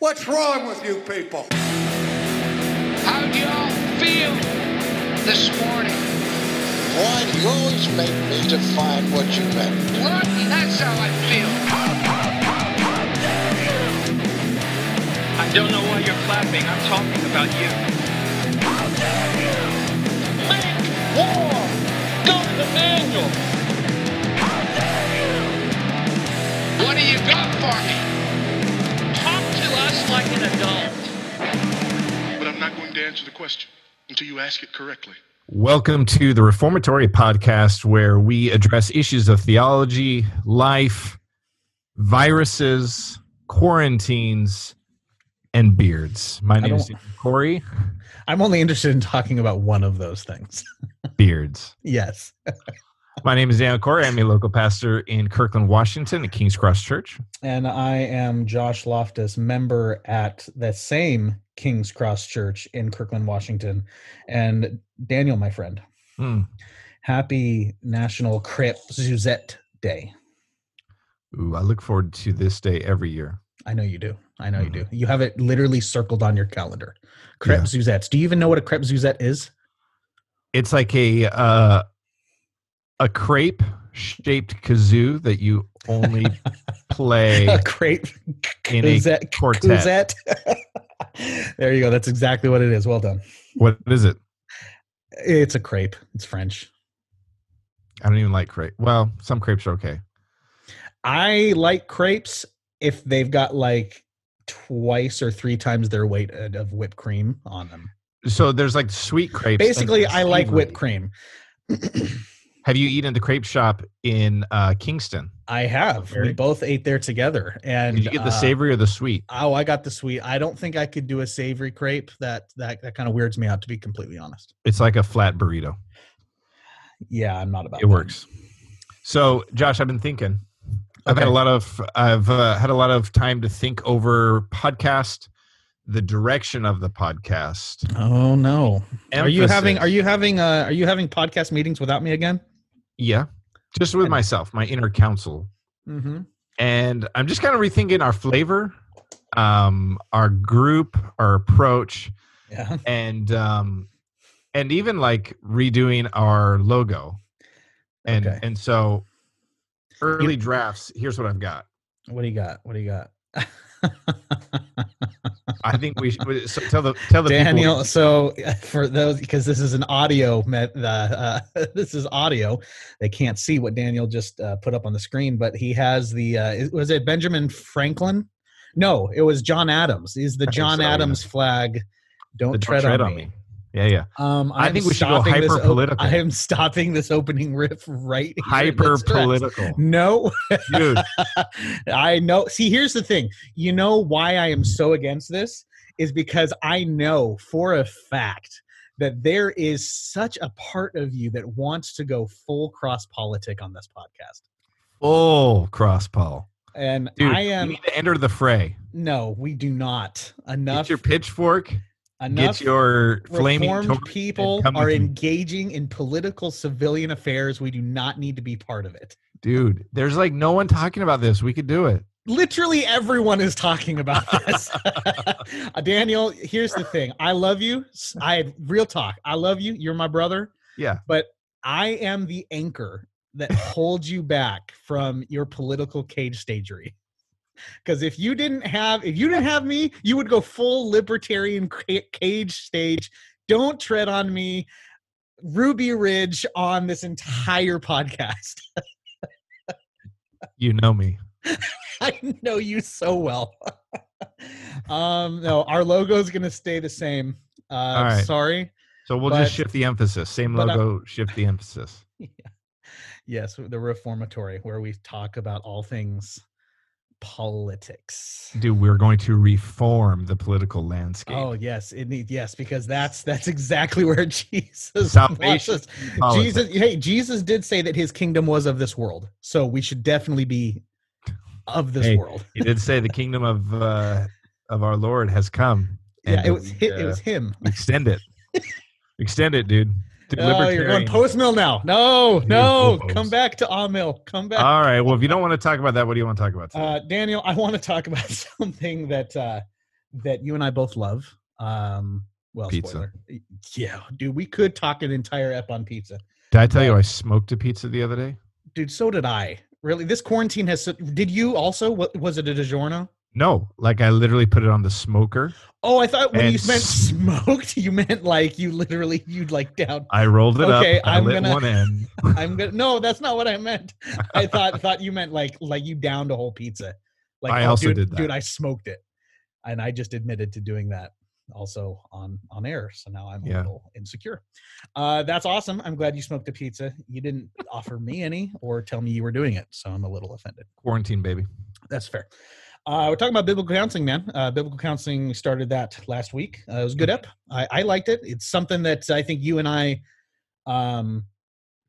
What's wrong with you people? How do y'all feel this morning? Why do you always make me define what you meant? What? That's how I feel. I don't know why you're clapping. I'm talking about you. Make war! Go to the manual! What do you got for me? Talk to us like an adult. But I'm not going to answer the question until you ask it correctly. Welcome to the Reformatory Podcast, where we address issues of theology, life, viruses, quarantines, and beards. My name is Corey. I'm only interested in talking about one of those things. Beards. yes. My name is Daniel Corey. I'm a local pastor in Kirkland, Washington, at King's Cross Church. And I am Josh Loftus, member at the same King's Cross Church in Kirkland, Washington. And Daniel, my friend, Hmm. happy National Crepe Suzette Day. Ooh, I look forward to this day every year. I know you do. I know you do. You have it literally circled on your calendar. Crepe Yeah. Suzettes. Do you even know what a crepe Suzette is? It's like a uh, a crepe shaped kazoo that you only play A crepe in a quartet. There you go. That's exactly what it is. Well done. What is it? It's a crepe. It's French. I don't even like crepe. Well, some crepes are okay. I like crepes if they've got like twice or three times their weight of of whipped cream on them. So there's like sweet crepes. Basically, I like whipped cream. Have you eaten at the crepe shop in uh, Kingston? I have. We both ate there together. And Did you get the uh, savory or the sweet? Oh, I got the sweet. I don't think I could do a savory crepe. That that that kind of weirds me out, to be completely honest. It's like a flat burrito. Yeah, I'm not about. It that. works. So, Josh, I've been thinking. I've had a lot of I've uh, had a lot of time to think over podcast, the direction of the podcast. Oh no! Are you having. Are you having uh Are you having podcast meetings without me again? Yeah, just with myself, my inner counsel. Mm-hmm. and I'm just kind of rethinking our flavor, um, our group, our approach, Yeah. and um, and even like redoing our logo, and Okay. and so early drafts. Here's what I've got. What do you got? What do you got? I think we should so tell the tell the Daniel. people. So for those, because this is an audio, met, uh, uh, this is audio. They can't see what Daniel just uh, put up on the screen, but he has the. Uh, was it Benjamin Franklin? No, it was John Adams. Is the John so, yeah. Adams flag? Don't, the tread, on, me. Yeah, yeah. Um, I think we should go stopping this op-. I am stopping this opening riff right here Hyper political. No, dude. I know. See, here's the thing. You know why I am so against this is because I know for a fact that there is such a part of you that wants to go full CrossPolitic on this podcast. Full cross Paul, And dude. I you am need to enter the fray. no, we do not. Enough Get your pitchfork. Enough Get your flaming people are engaging in political civilian affairs. We do not need to be part of it. dude. There's like no one talking about this. We could do it. literally everyone is talking about this. Uh, Daniel, here's the thing. I love you. I real talk. I love you. You're my brother, Yeah. but I am the anchor that holds you back from your political cage stagery. Because if you didn't have, if you didn't have me, you would go full libertarian cage stage. Don't tread on me. Ruby Ridge on this entire podcast. You know me. I know you so well. um, no, our logo is going to stay the same. Uh, right. Sorry. So we'll But- just shift the emphasis. Same logo, shift the emphasis. Yes, the reformatory where we talk about all things politics. Dude, we're going to reform the political landscape. Oh yes, it need, yes because that's that's exactly where Jesus wants Salvation us. in politics. Jesus, hey, Jesus did say that his kingdom was of this world, so we should definitely be of this Hey, world. He did say the kingdom of uh, of our Lord has come. Yeah, it was we, hi- it was uh, him. extend it. extend it, dude. Oh, you're going post mill now. No, no, come back to ah mill. Come back. All right. Well, if you don't want to talk about that, what do you want to talk about? today? Uh, Daniel, I want to talk about something that uh, that you and I both love. Um, well, Pizza. spoiler. Yeah, dude, we could talk an entire ep on pizza, Did I tell you I smoked a pizza the other day? dude. So did I. Really, this quarantine has. Did you also? What was it? A DiGiorno? No, like I literally put it on the smoker. Oh, I thought when you meant smoked, you meant like you literally you'd like down. I rolled it Okay, up. I'm gonna- one end. I'm gonna. No, that's not what I meant. I thought thought you meant like like you downed a whole pizza. Like I oh, also dude, did that. Dude, I smoked it, and I just admitted to doing that also on on air. So now I'm a little insecure. Uh, that's awesome. I'm glad you smoked a pizza. You didn't offer me any or tell me you were doing it, so I'm a little offended. Quarantine, baby. That's fair. Uh, we're talking about biblical counseling, man. Uh, biblical counseling started that last week. Uh, it was a good up. I, I liked it. It's something that I think you and I um,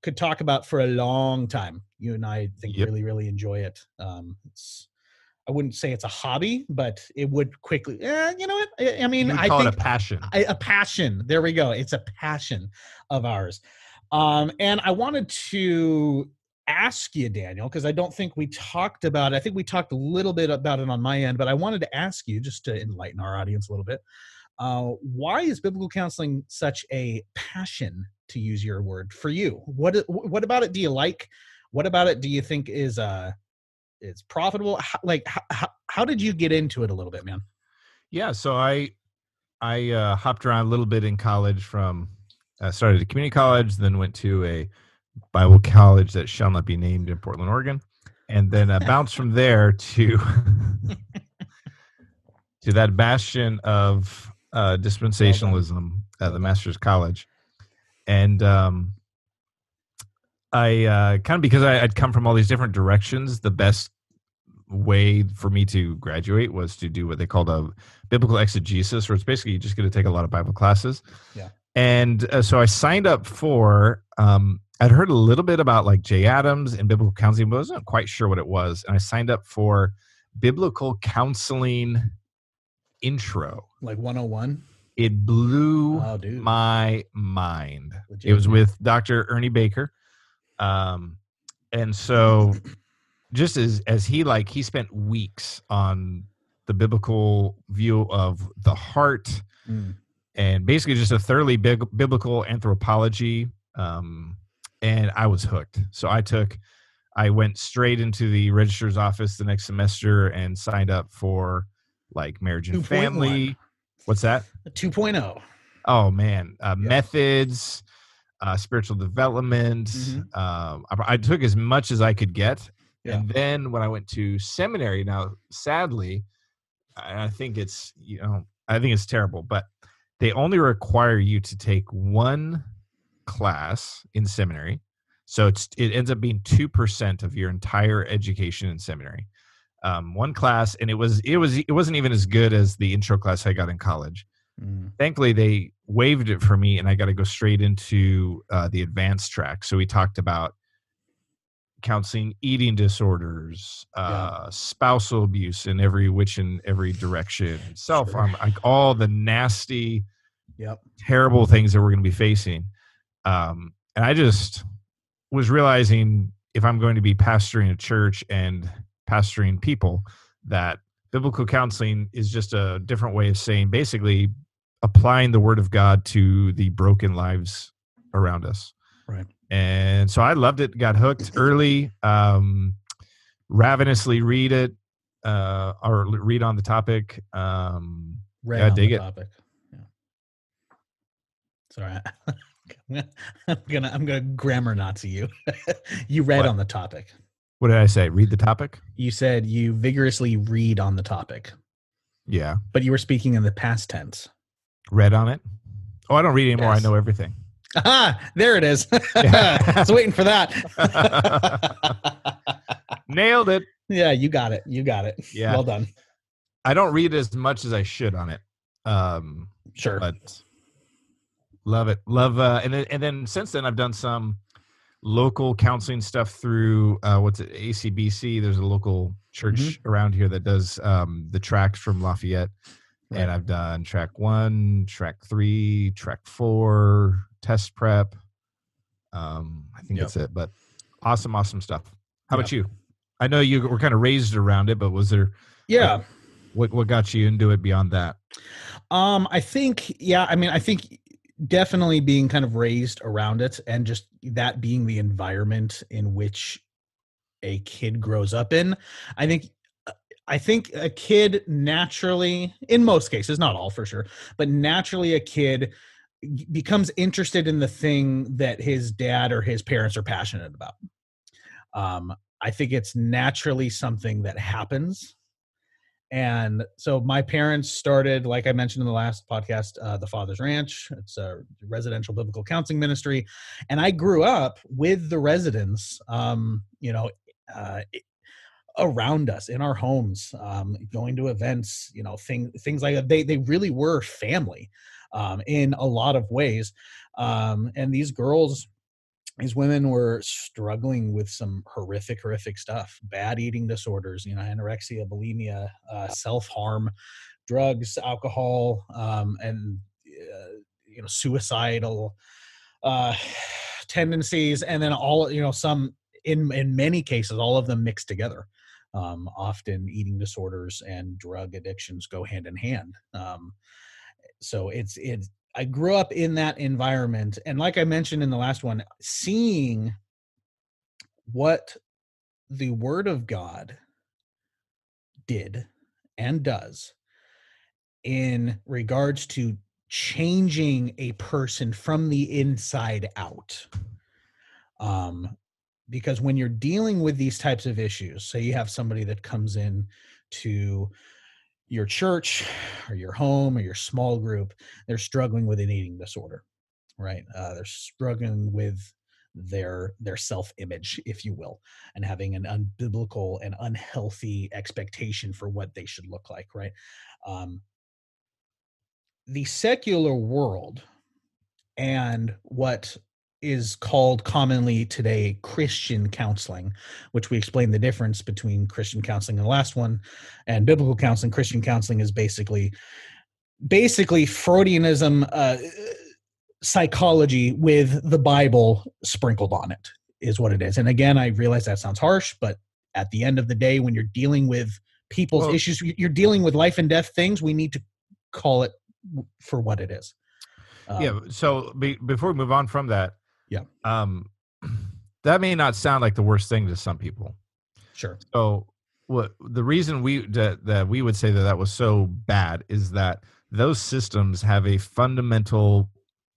could talk about for a long time. You and I think Yep. really, really enjoy it. Um, it's I wouldn't say it's a hobby, but it would quickly. Eh, you know what? I, I mean, I call think it a passion. I, a passion. There we go. It's a passion of ours. Um, and I wanted to ask you, Daniel, because I don't think we talked about it. I think we talked a little bit about it on my end, but I wanted to ask you just to enlighten our audience a little bit. Uh, why is biblical counseling such a passion, to use your word, for you? What what about it do you like? What about it do you think is uh is profitable? How, like how, how, did you get into it a little bit, man? Yeah, so I I uh, hopped around a little bit in college. From uh, started at community college, then went to a Bible college that shall not be named in Portland, Oregon, and then uh, bounced from there to to that bastion of uh, dispensationalism at the Master's College, and um, I uh, kind of because I, I'd come from all these different directions. The best way for me to graduate was to do what they called a biblical exegesis, where it's basically you're just going to take a lot of Bible classes. Yeah. And uh, so I signed up for. Um, I'd heard a little bit about like Jay Adams and biblical counseling, but I wasn't quite sure what it was. And I signed up for biblical counseling intro. Like 101? It blew Oh, my mind. Legit, It was with Dr. Ernie Baker. Um, and so just as as he like he spent weeks on the biblical view of the heart Mm. and basically just a thoroughly big, biblical anthropology um, and i was hooked so i took i went straight into the registrar's office the next semester and signed up for like marriage and 2.1. family what's that 2.0. oh man uh, Yeah. methods uh, spiritual development Mhm. um, I, I took as much as i could get Yeah. and then when i went to seminary now sadly i I think it's you know i think it's terrible but they only require you to take one class in seminary so it's it ends up being 2% of your entire education in seminary um, one class and it was it was it wasn't even as good as the intro class i got in college. Mm. thankfully they waived it for me and i got to go straight into uh, the advanced track. So we talked about counseling eating disorders uh, spousal abuse in every which and every direction self-harm like all the nasty Yep. terrible things that we're going to be facing um, and i just was realizing if i'm going to be pastoring a church and pastoring people that biblical counseling is just a different way of saying basically applying the word of god to the broken lives around us Right. and so i loved it got hooked early um, ravenously read it uh, or read on the topic um, Right Yeah, I dig the it. topic. Yeah. Sorry. I'm gonna I'm gonna grammar Nazi you. you read What? on the topic. what did i say read the topic You said you vigorously read on the topic, yeah but you were speaking in the past tense. read on it oh i don't read anymore Yes. i know everything Ah, there it is. I was waiting for that. nailed it yeah, you got it. You got it. Yeah. Well done. i don't read as much as i should on it um Sure. but love it love uh and then and then since then i've done some local counseling stuff through uh what's it acbc there's a local church Mm-hmm. around here that does um the tracks from lafayette Right. and i've done track one track three track four test prep um i think Yep. that's it but awesome awesome stuff how about you i know you were kind of raised around it but was there yeah. What what got you into it beyond that? Um, I think, yeah, I mean, I think definitely being kind of raised around it and just that being the environment in which a kid grows up in. I think uh, I think a kid naturally, in most cases, not all for sure, but naturally a kid becomes interested in the thing that his dad or his parents are passionate about. Um, I think it's naturally something that happens and so my parents started like i mentioned in the last podcast uh, the father's ranch. It's a residential biblical counseling ministry. And i grew up with the residents um, you know uh, around us in our homes um, going to events you know things things like that. They, they really were family um, in a lot of ways. Um, and these girls these women were struggling with some horrific horrific stuff bad eating disorders you know anorexia bulimia uh, self-harm drugs alcohol um, and uh, you know suicidal uh, tendencies and then all you know some in in many cases all of them mixed together. Um, often eating disorders and drug addictions go hand in hand. Um, so it's it's I grew up in that environment. And like I mentioned in the last one, seeing what the Word of God did and does in regards to changing a person from the inside out. Um, because when you're dealing with these types of issues, say you have somebody that comes in to your church or your home or your small group they're struggling with an eating disorder right? Uh, they're struggling with their their self image if you will and having an unbiblical and unhealthy expectation for what they should look like right? Um, the secular world and what is called commonly today Christian counseling, which we explained the difference between Christian counseling and the last one and biblical counseling. Christian counseling is basically basically Freudianism uh, psychology with the Bible sprinkled on it is what it is. And again, I realize that sounds harsh, but at the end of the day, when you're dealing with people's Well- issues, you're dealing with life and death things. We need to call it for what it is. Um, yeah. So be, before we move on from that, Yeah. um, that may not sound like the worst thing to some people. sure. So what the reason we that, that we would say that that was so bad is that those systems have a fundamental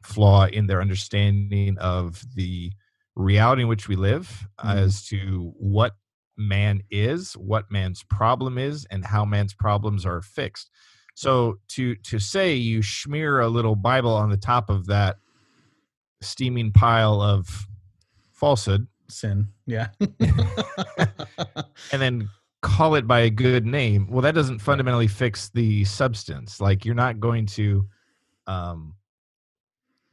flaw in their understanding of the reality in which we live Mhm. as to what man is, what man's problem is, and how man's problems are fixed. So to to say you smear a little Bible on the top of that steaming pile of falsehood Sin. Yeah. and then call it by a good name well that doesn't fundamentally fix the substance like you're not going to um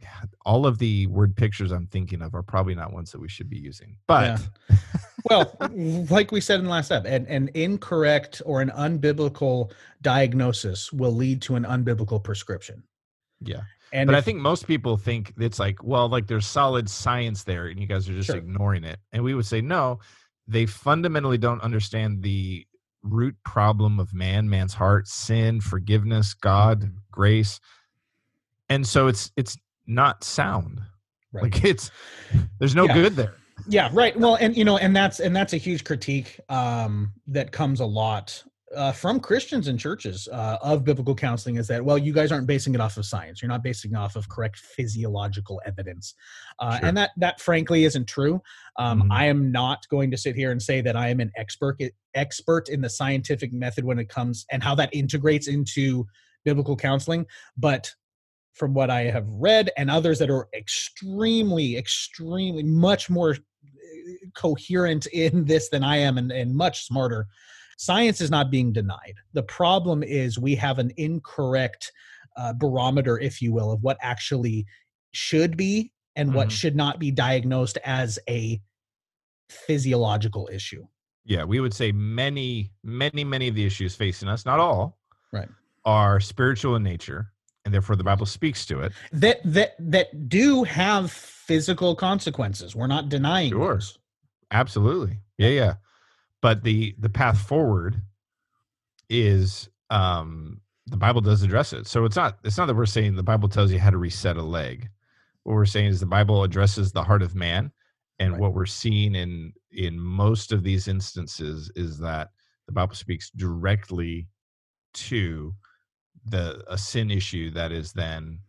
all of the word pictures i'm thinking of are probably not ones that we should be using but well, like we said in the last step, an, an incorrect or an unbiblical diagnosis will lead to an unbiblical prescription. yeah And but i think most people think it's like well like there's solid science there and you guys are just Sure. ignoring it and we would say no they fundamentally don't understand the root problem of man man's heart sin forgiveness god Mhm. grace and so it's it's not sound Right. like it's there's no Yeah. good there yeah right well and you know and that's and that's a huge critique um that comes a lot uh, from christians and churches uh, of biblical counseling is that well you guys aren't basing it off of science you're not basing it off of correct physiological evidence uh, Sure. and that that frankly isn't true um, Mhm. i am not going to sit here and say that i am an expert expert in the scientific method when it comes and how that integrates into biblical counseling but from what I have read and others that are extremely, extremely much more uh, coherent in this than I am and, and much smarter, science is not being denied. The problem is we have an incorrect uh, barometer, if you will, of what actually should be and what Mhm. should not be diagnosed as a physiological issue. yeah we would say many many many of the issues facing us not all Right. are spiritual in nature and therefore the bible speaks to it That that that do have physical consequences. We're not denying Sure. those. absolutely yeah yeah but the the path forward is um, the Bible does address it. So it's not it's not that we're saying the Bible tells you how to reset a leg. What we're saying is the Bible addresses the heart of man, and Right. what we're seeing in in most of these instances is that the Bible speaks directly to the a sin issue that is then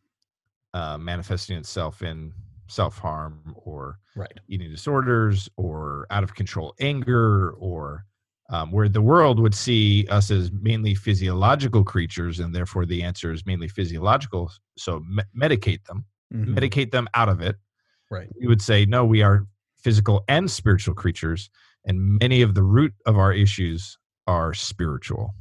uh, manifesting itself in self harm or Right. eating disorders or out of control anger or um, where the world would see us as mainly physiological creatures and therefore the answer is mainly physiological so me- medicate them Mhm. medicate them out of it Right. we would say no we are physical and spiritual creatures and many of the root of our issues are spiritual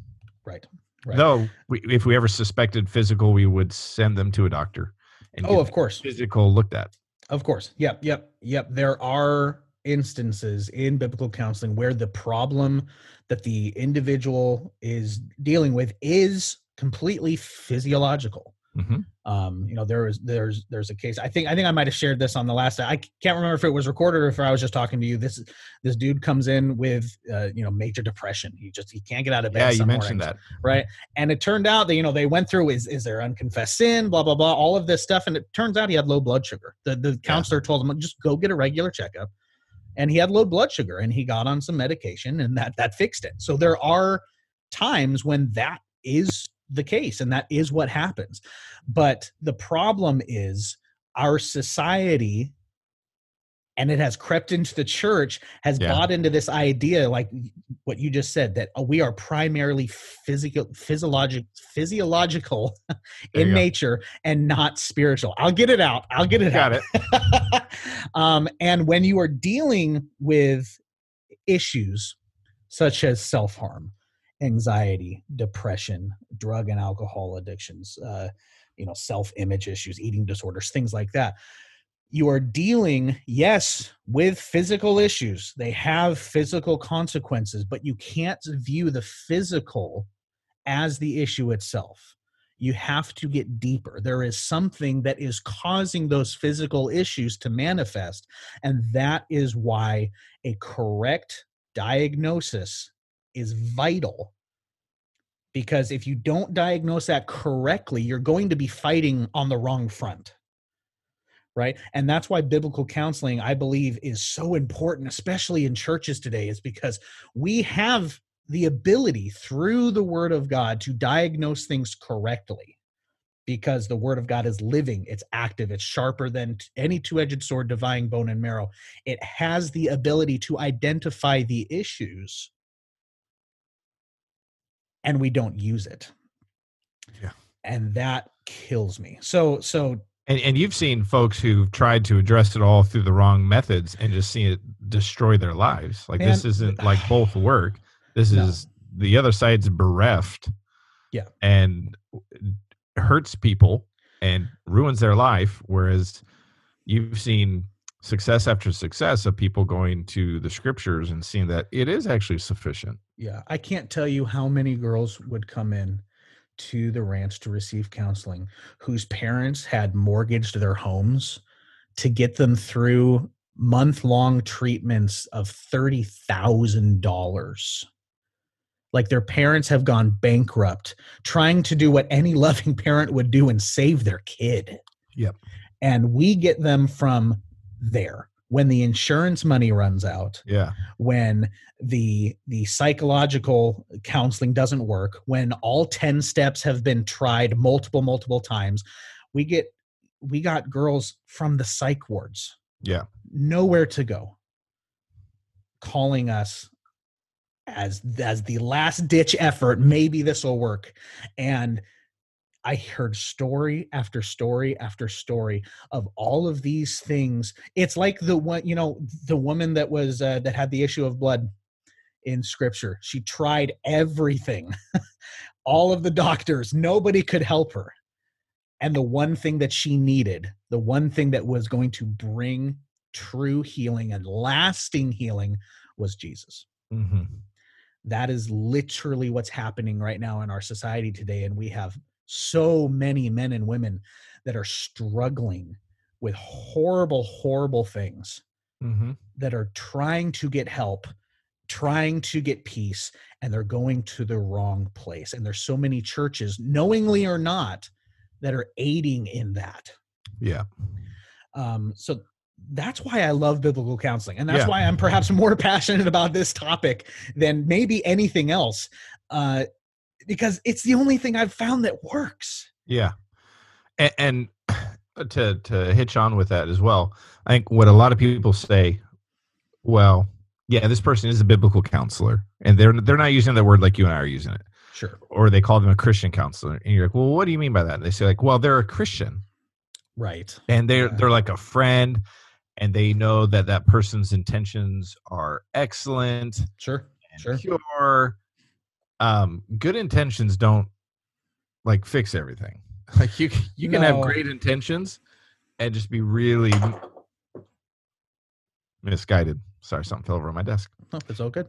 Right. Right. though we, if we ever suspected physical we would send them to a doctor and Oh, of course. physical looked at Of course. Yep. Yep. Yep. There are instances in biblical counseling where the problem that the individual is dealing with is completely physiological. Mhm. Um, you know, there is there's there's a case. I think I think I might have shared this on the last. I can't remember if it was recorded or if I was just talking to you. This this dude comes in with uh, you know major depression. He just he can't get out of bed. yeah you mentioned mornings that right? And it turned out that you know they went through is is there unconfessed sin, blah blah blah, all of this stuff, and it turns out he had low blood sugar. The the counselor told him just go get a regular checkup, and he had low blood sugar, and he got on some medication, and that that fixed it. So there are times when that is the case, and that is what happens. But the problem is our society. And it has crept into the church, has Yeah. bought into this idea, like what you just said that uh, we are primarily physical physiologic physiological in you go. nature and not spiritual i'll get it out i'll get it got out it um, and when you are dealing with issues such as self-harm anxiety depression drug and alcohol addictions uh, you know self-image issues eating disorders things like that. You are dealing yes with physical issues. They have physical consequences but you can't view the physical as the issue itself. You have to get deeper. There is something that is causing those physical issues to manifest and that is why a correct diagnosis is vital because if you don't diagnose that correctly you're going to be fighting on the wrong front right? And that's why biblical counseling i believe is so important especially in churches today is because we have the ability through the word of god to diagnose things correctly because the word of god is living it's active it's sharper than any two-edged sword dividing bone and marrow. It has the ability to identify the issues and we don't use it Yeah. and that kills me so so And, and you've seen folks who've tried to address it all through the wrong methods and just seen it destroy their lives. Like this isn't like both work. This No. is the other side's bereft. Yeah. And hurts people and ruins their life. Whereas you've seen success after success of people going to the scriptures and seeing that it is actually sufficient. Yeah, I can't tell you how many girls would come in to the ranch to receive counseling whose parents had mortgaged their homes to get them through month long treatments of $30,000. Like their parents have gone bankrupt trying to do what any loving parent would do and save their kid. Yep. And we get them from there. When the insurance money runs out, Yeah. when the the psychological counseling doesn't work when all 10 steps have been tried multiple multiple times we get we got girls from the psych wards Yeah. nowhere to go calling us as as the last ditch effort maybe this will work and i heard story after story after story of all of these things. It's like the one you know the woman that was uh, that had the issue of blood in scripture. She tried everything. All of the doctors nobody could help her. And the one thing that she needed the one thing that was going to bring true healing and lasting healing was jesus. Hmm that is literally what's happening right now in our society today and we have so many men and women that are struggling with horrible horrible things hmm that are trying to get help trying to get peace and they're going to the wrong place. And there's so many churches, knowingly or not, that are aiding in that. Yeah. Um, so that's why I love biblical counseling. And that's Yeah. why I'm perhaps more passionate about this topic than maybe anything else. Uh, because it's the only thing I've found that works. Yeah, and, and to to hitch on with that as well, I think what a lot of people say, well, yeah, this person is a biblical counselor, and they're they're not using that word like you and I are using it, Sure. or they call them a Christian counselor, and you're like, well, what do you mean by that? And they say like, well, they're a Christian, Right. and they're Yeah. they're like a friend, and they know that that person's intentions are excellent Sure. Sure. pure. Um, good intentions don't like fix everything. Like you, you can have great intentions and just be really misguided. Sorry, something fell over on my desk. No, it's all good.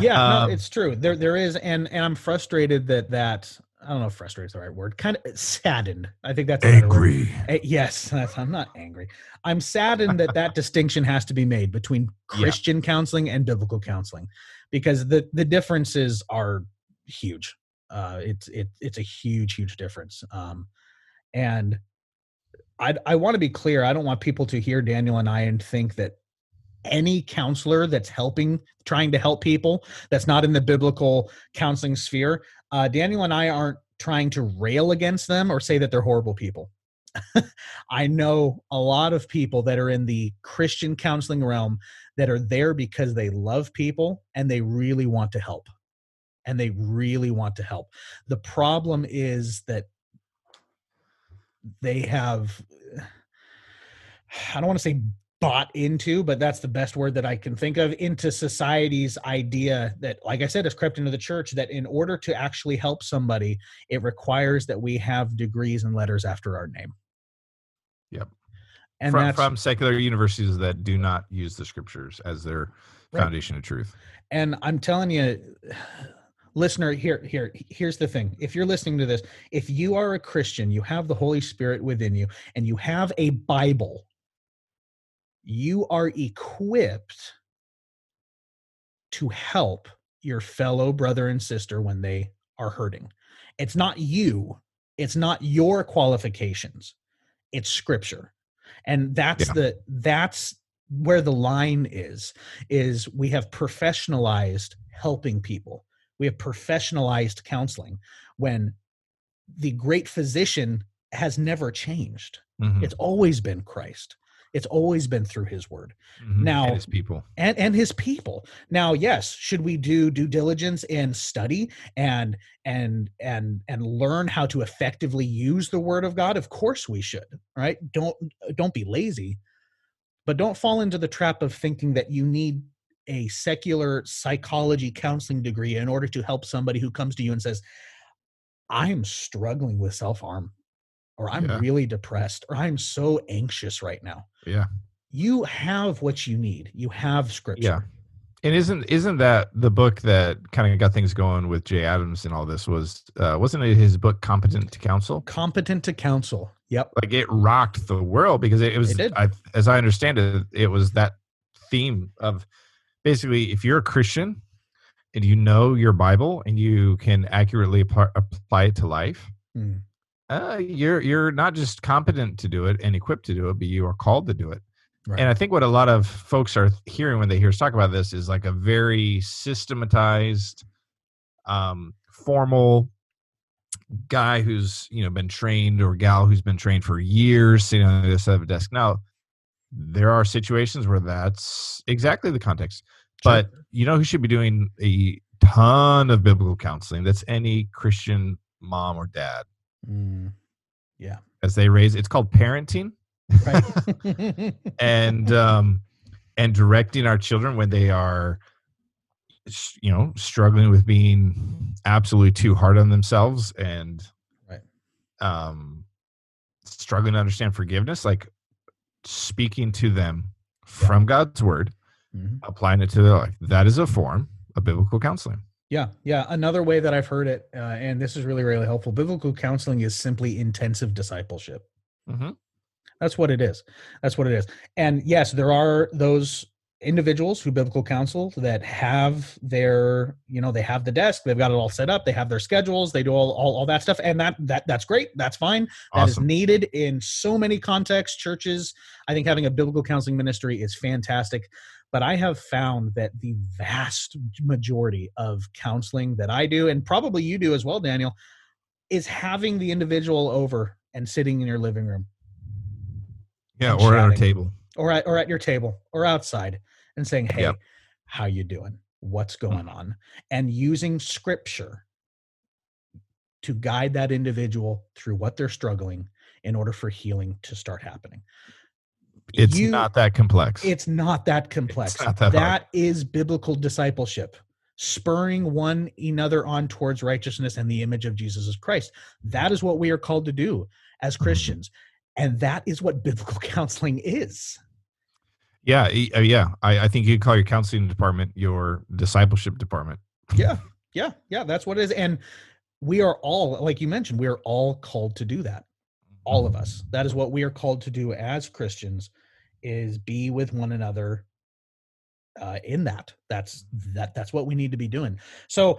Yeah, no, Um, it's true. There, there is, and and I'm frustrated that that I don't know if frustrated is the right word. Kind of saddened. I think that's a better word. Eh, Yes, that's, I'm not angry. I'm saddened that that distinction has to be made between Yeah. Christian counseling and biblical counseling, because the the differences are huge. Uh, it's it it's a huge huge difference. Um, and I I want to be clear. I don't want people to hear Daniel and I and think that any counselor that's helping trying to help people that's not in the biblical counseling sphere uh, daniel and i aren't trying to rail against them or say that they're horrible people i know a lot of people that are in the christian counseling realm that are there because they love people and they really want to help and they really want to help the problem is that they have i don't want to say bought into, but that's the best word that I can think of, into society's idea that, like I said, has crept into the church that in order to actually help somebody, it requires that we have degrees and letters after our name. Yep. And from, from secular universities that do not use the scriptures as their Right. foundation of truth. and I'm telling you, listener, here, here, here's the thing. If you're listening to this, if you are a Christian, you have the Holy Spirit within you, and you have a Bible, you are equipped to help your fellow brother and sister when they are hurting. It's not you, it's not your qualifications, it's scripture. And that's Yeah. the that's where the line is is we have professionalized helping people. We have professionalized counseling when the great physician has never changed. Mhm, It's always been Christ. It's always been through his word mhm, now- and his people. and and his people now yes should we do due diligence and study and and and and learn how to effectively use the word of god of course we should right don't don't be lazy but don't fall into the trap of thinking that you need a secular psychology counseling degree in order to help somebody who comes to you and says i'm struggling with self-harm or i'm Yeah. really depressed or i'm so anxious right now Yeah. you have what you need. You have scripture. Yeah. And isn't isn't that the book that kind of got things going with Jay Adams and all this was uh wasn't it his book Competent to Counsel? Competent to counsel. Yep. Like it rocked the world because it, was It. I, as I understand it it was that theme of basically if you're a Christian and you know your Bible and you can accurately apply, it to life Hmm. uh, you're you're not just competent to do it and equipped to do it, but you are called to do it. Right. And I think what a lot of folks are hearing when they hear us talk about this is like a very systematized, um, formal guy who's you know been trained or gal who's been trained for years sitting on the other side of a desk. Now, there are situations where that's exactly the context, but you know who should be doing a ton of biblical counseling? That's any Christian mom or dad Mm. as they raise it's called parenting Right. and um and directing our children when they are you know struggling with being absolutely too hard on themselves and Right. um struggling to understand forgiveness like speaking to them from god's word Mhm. applying it to their life that is a form of biblical counseling Yeah, yeah. Another way that I've heard it, uh, and this is really, really helpful. Biblical counseling is simply intensive discipleship. Mhm. That's what it is. That's what it is. And yes, there are those individuals who biblical counsel that have their you know they have the desk they've got it all set up they have their schedules they do all, all, all that stuff and that that that's great that's fine. That is needed in so many contexts churches. I think having a biblical counseling ministry is fantastic but i have found that the vast majority of counseling that i do and probably you do as well daniel is having the individual over and sitting in your living room. Yeah, or at our table. or at, or at your table or outside and saying hey Yep. how you doing? What's going on? and using scripture to guide that individual through what they're struggling in order for healing to start happening. It's You- not that complex. it's not that complex. not that that is biblical discipleship spurring one another on towards righteousness and the image of jesus christ. That is what we are called to do as Mm-hmm. christians and that is what biblical counseling is yeah, uh, yeah. I, I think you call your counseling department your discipleship department. yeah yeah yeah that's what it is and we are all like you mentioned we are all called to do that all of us that is what we are called to do as christians is be with one another uh, in that that's that that's what we need to be doing so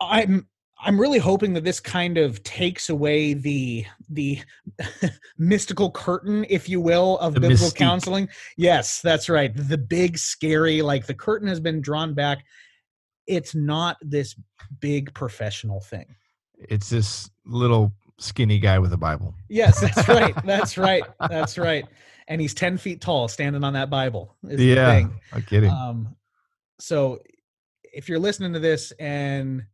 i'm i'm really hoping that this kind of takes away the the mystical curtain if you will of The biblical mystique. counseling yes that's right the big scary like the curtain has been drawn back it's not this big professional thing It's this little skinny guy with a Bible. yes that's right that's right that's right and he's 10 feet tall standing on that bible is yeah. I'm kidding. Um, so if you're listening to this and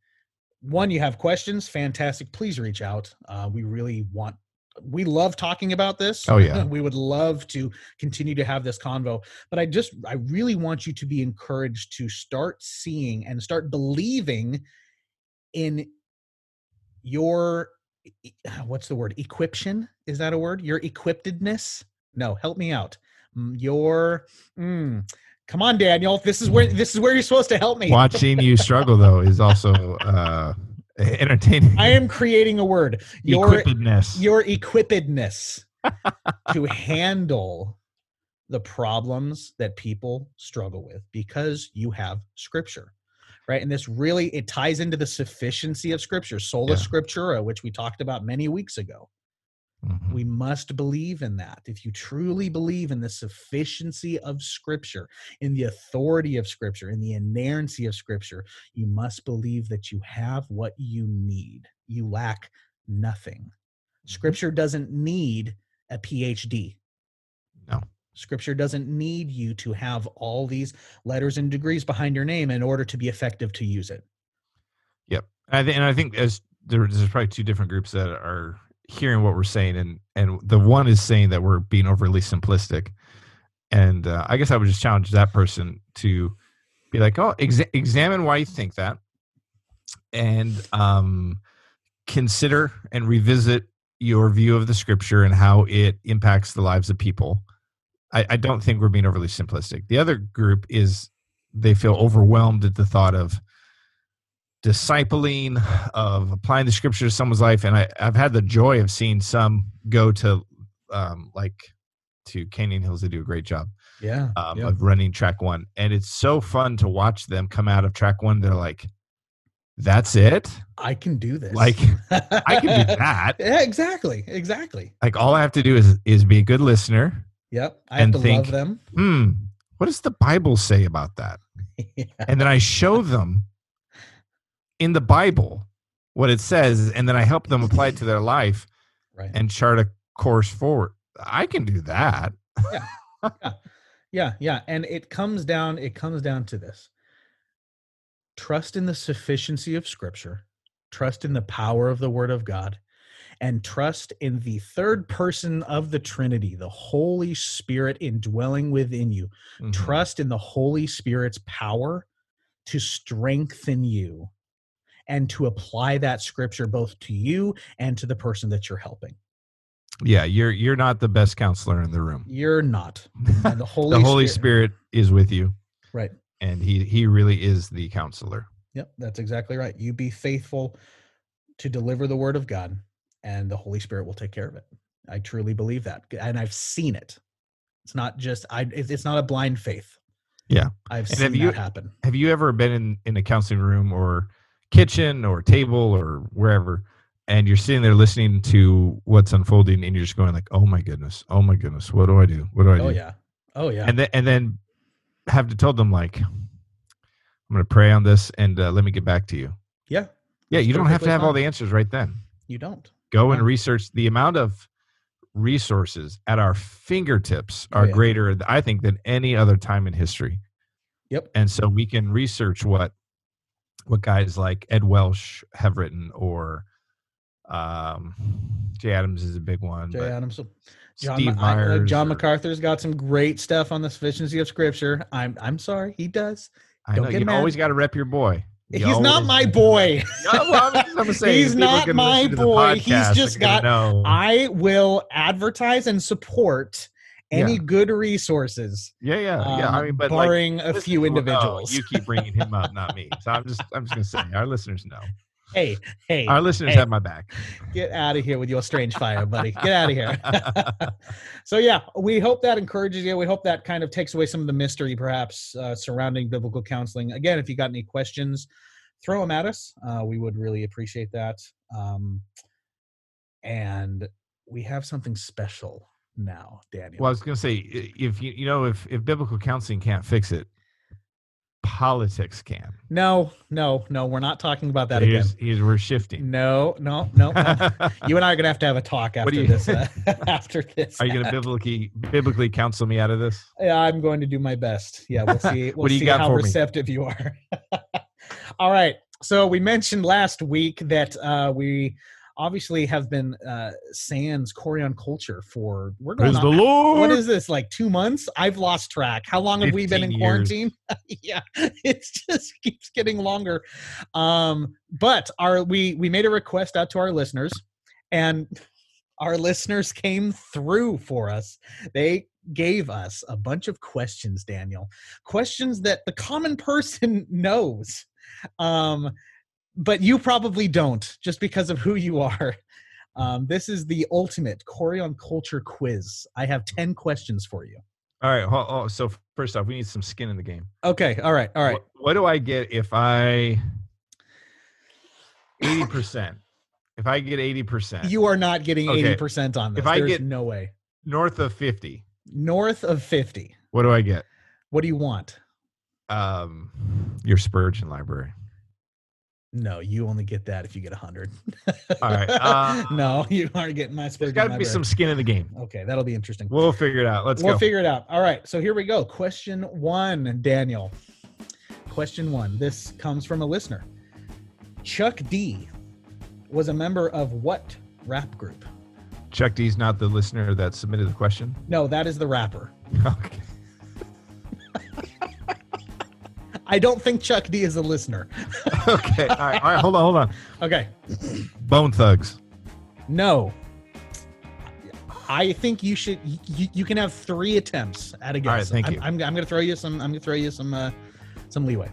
one, you have questions, fantastic. Please reach out. Uh, we really want, we love talking about this. Oh, yeah. we would love to continue to have this convo. But I just, I really want you to be encouraged to start seeing and start believing in your, e- what's the word? Equiption? Is that a word? Your equippedness? No, help me out. Mm, Your, mm, come on, Daniel. This is where this is where you're supposed to help me. Watching you struggle though is also uh, entertaining. I am creating a word. Your equippedness. your equippedness to handle the problems that people struggle with because you have scripture right and this really it ties into the sufficiency of scripture sola Yeah. scriptura which we talked about many weeks ago Mhm. we must believe in that if you truly believe in the sufficiency of scripture in the authority of scripture in the inerrancy of scripture you must believe that you have what you need you lack nothing scripture doesn't need a phd No. scripture doesn't need you to have all these letters and degrees behind your name in order to be effective to use it Yep. And I, th- and I think as there's probably two different groups that are hearing what we're saying, and and the one is saying that we're being overly simplistic, and uh, I guess I would just challenge that person to be like, oh, exa- examine why you think that, and um, consider and revisit your view of the scripture and how it impacts the lives of people. I, I don't think we're being overly simplistic. The other group is they feel overwhelmed at the thought of discipling of applying the scripture to someone's life and I, i've had the joy of seeing some go to um, like to canyon hills they do a great job yeah, um, yeah. of running track one and it's so fun to watch them come out of track one they're like that's it i can do this like i can do that yeah exactly exactly like all i have to do is is be a good listener Yep. I have And to think- love them. hmm what does the bible say about that Yeah. and then I show them in the Bible what it says, and then I help them apply it to their life Right. and chart a course forward. I can do that. yeah, yeah. Yeah. And it comes down, it comes down to this. Trust in the sufficiency of scripture, trust in the power of the word of God, and trust in the third person of the Trinity, the Holy Spirit indwelling within you. Mhm. Trust in the Holy Spirit's power to strengthen you and to apply that scripture both to you and to the person that you're helping. Yeah, you're you're not the best counselor in the room. You're not. And the Holy, the Holy Spirit is with you, Right. and he he really is the counselor. Yep, that's exactly right. You be faithful to deliver the word of God, and the Holy Spirit will take care of it. I truly believe that, and I've seen it. It's not just I. It's not a blind faith. Yeah. I've And seen have you- that happen. Have you ever been in, in a counseling room or kitchen or table or wherever and you're sitting there listening to what's unfolding and you're just going like, oh my goodness, oh my goodness, what do I do? What do I do? Oh yeah. Oh yeah. And then and then have to tell them like, I'm going to pray on this and uh, let me get back to you. yeah. Yeah, you don't have to have all the answers right then. You don't. Go and research the amount of resources at our fingertips Oh, are yeah. greater, I think, than any other time in history. Yep. And so we can research what what guys like Ed Welch have written, or um, Jay Adams is a big one. Jay Adams. John, Steve Ma- I- uh, John or- MacArthur's got some great stuff on the sufficiency of scripture. I'm I'm sorry, he does. I don't know get you mad. always got to rep your boy. You He's not my boy. Yeah, well, I'm, I'm saying He's not my listen to the boy. He's just got- know. I will advertise and support any Yeah. good resources, yeah, yeah, yeah. I um, mean, but like, barring a few individuals. You keep bringing him up, not me. So I'm just, I'm just gonna say, our listeners know. hey, hey, Our listeners hey. have my back. get out of here with your strange fire, buddy. Get out of here. so yeah, we hope that encourages you. We hope that kind of takes away some of the mystery, perhaps uh, surrounding biblical counseling. Again, if you got any questions, throw them at us. Uh, we would really appreciate that. Um, and we have something special now, Daniel. Well, I was gonna say, if you, you know, if if biblical counseling can't fix it, politics can. no, no, no. We're not talking about that again. Here's, here's we're shifting. No, no, no. no. you and I are gonna have to have a talk after you- this. Uh, after this, Are you gonna biblically biblically counsel me out of this? Yeah, I'm going to do my best. Yeah, we'll see. We'll What do you see got how for me? receptive you are. All right. So we mentioned last week that uh, we obviously have been uh, sans Corey On culture for we're going Praise the. Lord. What is this like two months? I've lost track. How long have we been in years. quarantine? yeah, it just keeps getting longer. Um, but our we we made a request out to our listeners, and our listeners came through for us. They gave us a bunch of questions, Daniel, questions that the common person knows. Um, but you probably don't just because of who you are. Um, this is the ultimate Corey On culture quiz. I have 10 questions for you. All right. Oh, so first off, we need some skin in the game. Okay. All right. All right. What, what do I get if I eighty percent? If I get eighty percent, You are not getting Okay. 80% on this. If I There's get- no way. north of fifty, North of 50. what do I get? What do you want? Um, your Spurgeon library. No, you only get that if you get a 100. All right, uh, no, you aren't getting my There's Spurgeon got to be some skin in the game. Okay, that'll be interesting. We'll figure it out. Let's go. we'll go. figure it out. All right, so here we go. Question one, Daniel. Question one. This comes from a listener. Chuck D was a member of what rap group? Chuck D's not the listener that submitted the question. No, that is the rapper. Okay. I don't think Chuck D is a listener. okay. All right. All right. Hold on. Hold on. Okay, Bone Thugs. no. I think you should. You, you can have three attempts at a guess. All right, thank I'm, you. I'm, I'm going to throw you some. I'm going to throw you some. Uh, some leeway.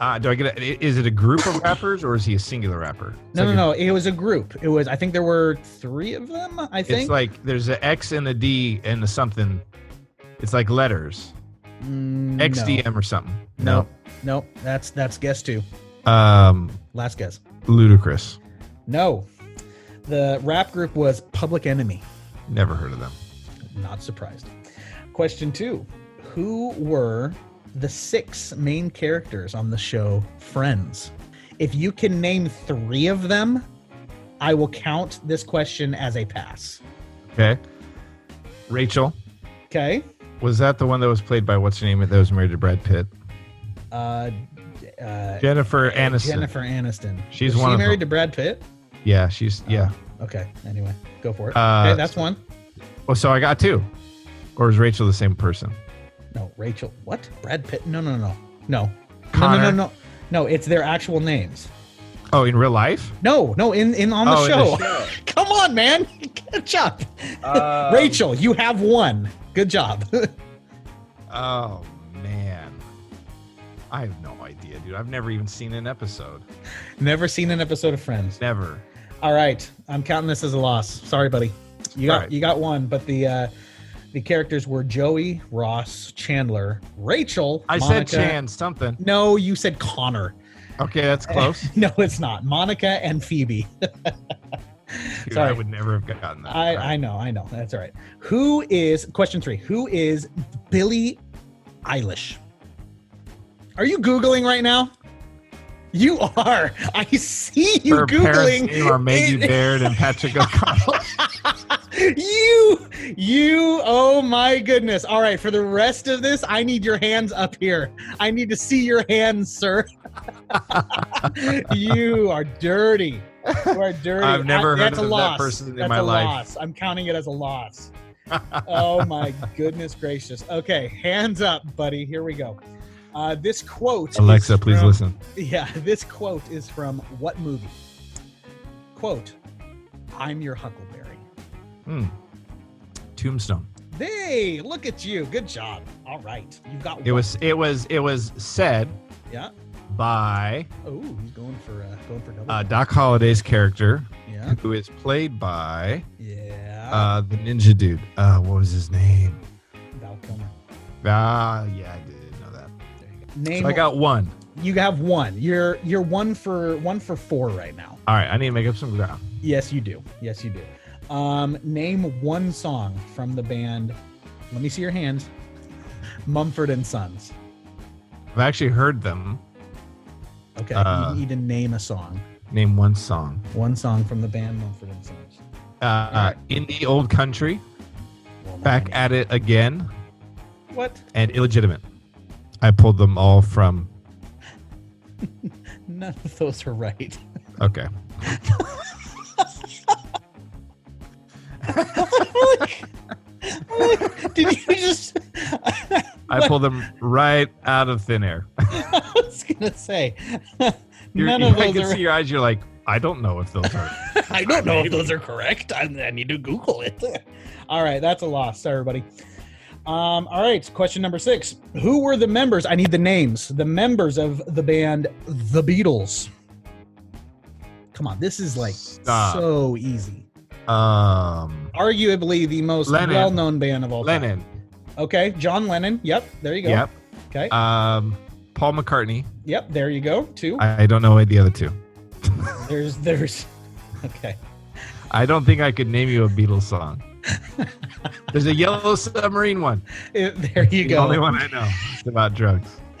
Uh, do I get it? Is it a group of rappers or is he a singular rapper? It's No, like no, a- no. It was a group. It was. I think there were three of them. I think. It's like there's an X and a D and a something. It's like letters. Mm, no. XDM or something. No, no. That's that's guess two. Um, Last guess. Ludacris. No, the rap group was Public Enemy. Never heard of them. Not surprised. Question two: Who were the six main characters on the show Friends? If you can name three of them, I will count this question as a pass. Okay. Rachel. Okay. Was that the one that was played by what's her name that was married to Brad Pitt? Uh, uh, Jennifer Aniston. Jennifer Aniston. She's Was one she married them. to Brad Pitt? Yeah, she's yeah. Okay. Anyway, go for it. Uh, okay, that's one. Well, so I got two. Or is Rachel the same person? No, Rachel. What? Brad Pitt? No, no, no, no, no, no, no, no, no. No, it's their actual names. Oh, in real life? No, no, in in on the Oh, show. the Come on, man, catch up. Um, Rachel, you have one. Good job. Oh. I have no idea, dude. I've never even seen an episode. Never seen an episode of Friends. Never. All right, I'm counting this as a loss. Sorry, buddy. You got right. you got one, but the uh, The characters were Joey, Ross, Chandler, Rachel. I Monica- said Chan something. No, you said Connor. Okay, that's close. No, it's not. Monica and Phoebe. Dude, Sorry. I would never have gotten that. I, I know, I know. That's all right. Who is question three? Who is Billie Eilish? Are you googling right now? You are. I see you Her parents' googling. name are Maggie it. Baird and Patrick O'Connell. you, you. Oh my goodness! All right, for the rest of this, I need your hands up here. I need to see your hands, sir. you are dirty. You are dirty. I've never I- heard that's a of that person in That's my a life. Loss. I'm counting it as a loss. oh my goodness gracious. Okay, hands up, buddy. Here we go. Uh, this quote. Alexa, is please listen. Yeah, this quote is from what movie? Quote, I'm your Huckleberry. Hmm. Tombstone. Hey, look at you. Good job. All right. You've got It was it was it was said Yeah. by Oh, he's going for uh going for double. uh, Doc Holliday's character, yeah. who is played by Yeah. uh, the ninja dude. Uh, what was his name? Val Kilmer. Ah, yeah, Name So I got one. you have one. You're you're one for one for four right now. All right, I need to make up some ground. Yes, you do. Yes, you do. Um, name one song from the band. Let me see your hands. Mumford and Sons. I've actually heard them. Okay, Uh, you need to name a song. Name one song. One song from the band Mumford and Sons. Uh, uh, in the old country, Well, back at it again, what? and illegitimate. I pulled them all from. None of those are right. Okay. Did you just? I pulled them right out of thin air. I was gonna say. None of I those can are. see your eyes. You're like, I don't know if those are. I don't know if those are correct. I, I need to Google it. all right, that's a loss. Sorry, everybody. Um, all right, question number six. Who were the members? I need the names. The members of the band The Beatles. Come on, this is like Stop. so easy. Um, Arguably the most Lennon. well-known band of all time. Lennon. Okay, John Lennon. Yep, there you go. Yep. Okay. Um, Paul McCartney. yep, there you go. Two. I, I don't know the other two. there's there's. Okay. I don't think I could name you a Beatles song. There's a Yellow Submarine one. Eh, there you The go. The only one I know. It's about drugs.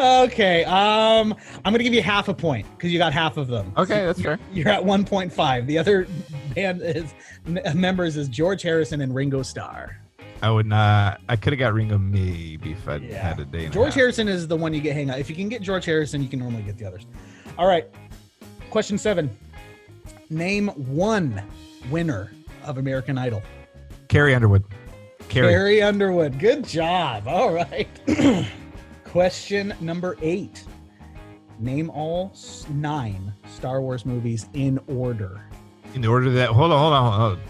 okay. Um, I'm gonna give you half a point because you got half of them. Okay, that's fair. You're at 1.5. The other band is members is George Harrison and Ringo Starr. I would not. I could have got Ringo maybe if I Yeah. had a day. and a George. Harrison is the one you get hang out. If you can get George Harrison, you can normally get the others. All right. Question seven. Name one winner of American Idol. Carrie Underwood. Carrie. Carrie Underwood. Good job. All right. Question number eight. Name all nine Star Wars movies in order. In the order that. Hold on, hold on, hold on.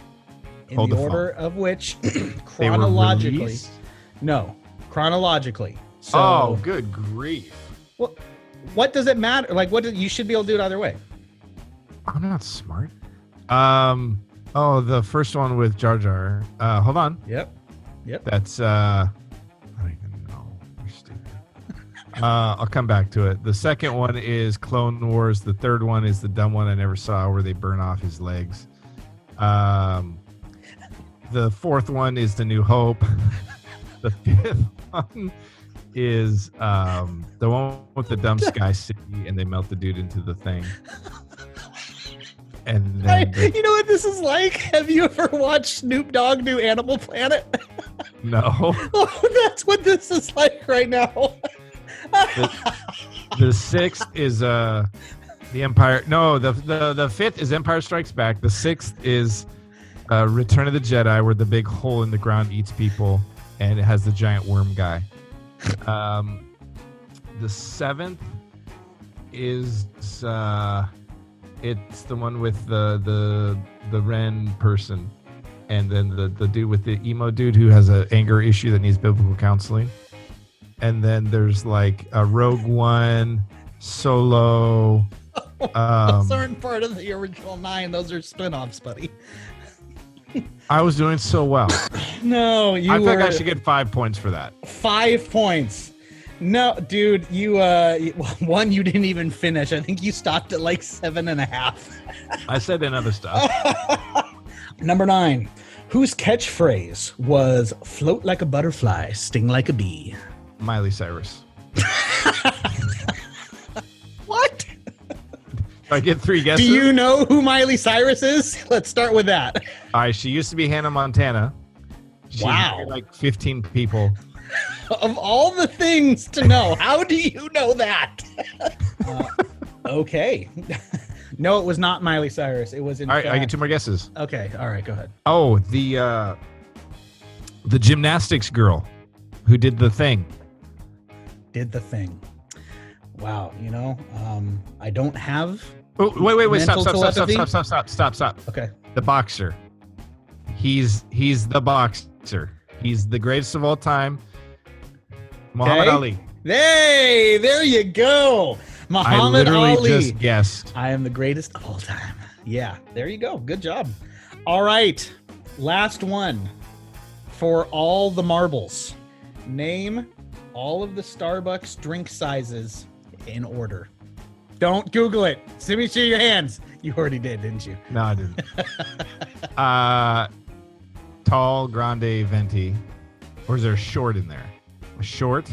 In Hold the, the order of which, chronologically. No, chronologically. So, oh, good grief! well, what does it matter? Like, what do, you should be able to do it either way. I'm not smart. Um. Oh, the first one with Jar Jar. Uh, hold on. Yep. Yep. That's. uh I don't even know. You're stupid. Uh, I'll come back to it. The second one is Clone Wars. The third one is the dumb one I never saw, where they burn off his legs. Um, the fourth one is The New Hope. the fifth one is um, the one with the dumb Sky City, and they melt the dude into the thing. And I, the- you know what this is like? Have you ever watched Snoop Dogg do Animal Planet? no, oh, that's what this is like right now. the sixth is uh the Empire. No, the the the fifth is Empire Strikes Back. The sixth is uh, Return of the Jedi, where the big hole in the ground eats people, and it has the giant worm guy. Um, the seventh is uh, it's the one with the the the Ren person, and then the the dude with the emo dude who has an anger issue that needs biblical counseling. And then there's like a Rogue One, Solo. Um, Those aren't part of the original nine. Those are spin-offs, buddy. I was doing so well. no, you I were think I should get five points for that. five points. No, dude, you uh, one you didn't even finish. I think you stopped at like seven and a half. I said another stuff. Number nine, whose catchphrase was "float like a butterfly, sting like a bee"? Miley Cyrus. What? Do I get three guesses? Do you know who Miley Cyrus is? Let's start with that. All right, she used to be Hannah Montana. She Wow. like 15 people. Of all the things to know, how do you know that? Uh, okay. no, it was not Miley Cyrus. It was in All right, I get two more guesses. Okay, all right, go ahead. Oh, the uh the gymnastics girl who did the thing. Did the thing. Wow, you know, um, I don't have. Oh, wait, wait, wait! Stop! Stop! Stop! Stop! Stop! Stop! Stop! Stop! Stop! Okay. The boxer. He's he's the boxer. He's the greatest of all time. Muhammad Okay. Ali. Hey, there you go. Muhammad I literally Ali. just guessed. I am the greatest of all time. Yeah, there you go. Good job. All right. Last one for all the marbles. Name all of the Starbucks drink sizes in order. Don't Google it. Send me show your hands. You already did, didn't you? No, I didn't. uh, tall, grande, venti. Or is there a short in there? Short,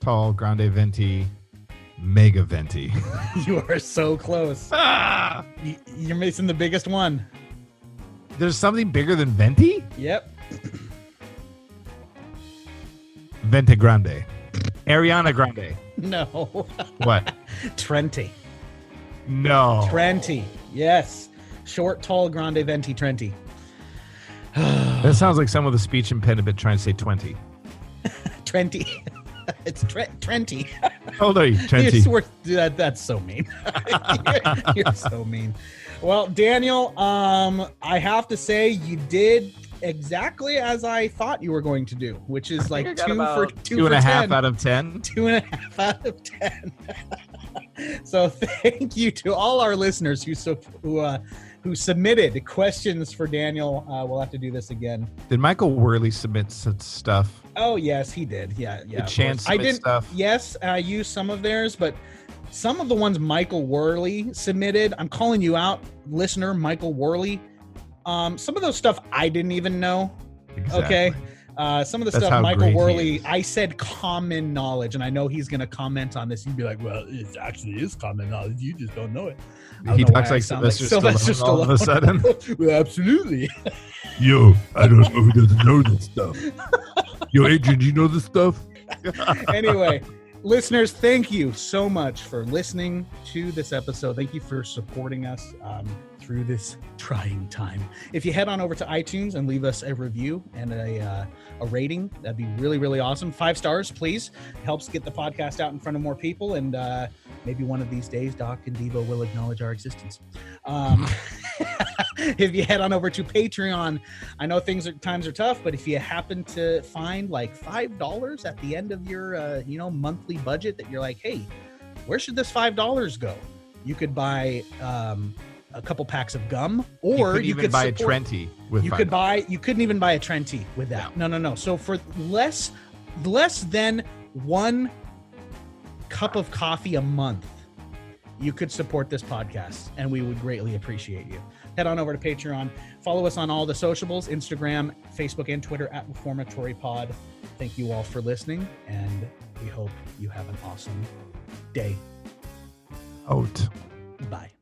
tall, grande, venti, mega venti. You are so close. ah! Y- You're missing the biggest one. There's something bigger than venti? Yep. Venti grande. Ariana Grande. No. What? Trenti. No. Trenti. Yes. Short, tall, grande, venti, Trenti. That sounds like some with a speech impediment trying to say 20. Trenti. it's Tre- Trenti. How old are you? 20. You're worth- that, that's so mean. you're, you're so mean. Well, Daniel, um, I have to say you did exactly as I thought you were going to do, which is like two for about two, two and for a half out of 10. two and a half out of ten. so thank you to all our listeners who so who uh, who submitted questions for Daniel. Uh, we'll have to do this again. Did Michael Worley submit stuff? Oh yes, he did. Yeah, yeah. of Chance. I didn't. stuff? Yes, I used some of theirs, but some of the ones Michael Worley submitted. I'm calling you out, listener, Michael Worley. Um, some of those stuff I didn't even know. Okay. Uh, some of the That's stuff Michael Worley. I said common knowledge, and I know he's going to comment on this. He'd be like, "Well, it actually is common knowledge. You just don't know it." Don't He know talks why I like Sylvester, Stallone all of a sudden. well, absolutely. Yo, I don't know who doesn't know this stuff. Yo, Adrian, do you know this stuff? anyway, listeners, thank you so much for listening to this episode. Thank you for supporting us um, through this trying time. If you head on over to iTunes and leave us a review and a, uh, a rating, that'd be really, really awesome. Five stars, please. helps get the podcast out in front of more people. And uh, maybe one of these days, Doc and Devo will acknowledge our existence. Um, if you head on over to Patreon, I know things are times are tough, but if you happen to find like five dollars at the end of your uh, you know monthly budget that you're like, hey, where should this five dollars go? You could buy um, a couple packs of gum, or could you could buy support- a Trenti with you five could buy you couldn't even buy a Trenti with that. No, no, no. So for less less than one cup of coffee a month, you could support this podcast and we would greatly appreciate you. Head on over to Patreon. Follow us on all the sociables, Instagram, Facebook, and Twitter at Reformatory Pod. Thank you all for listening, and we hope you have an awesome day. Out. Bye.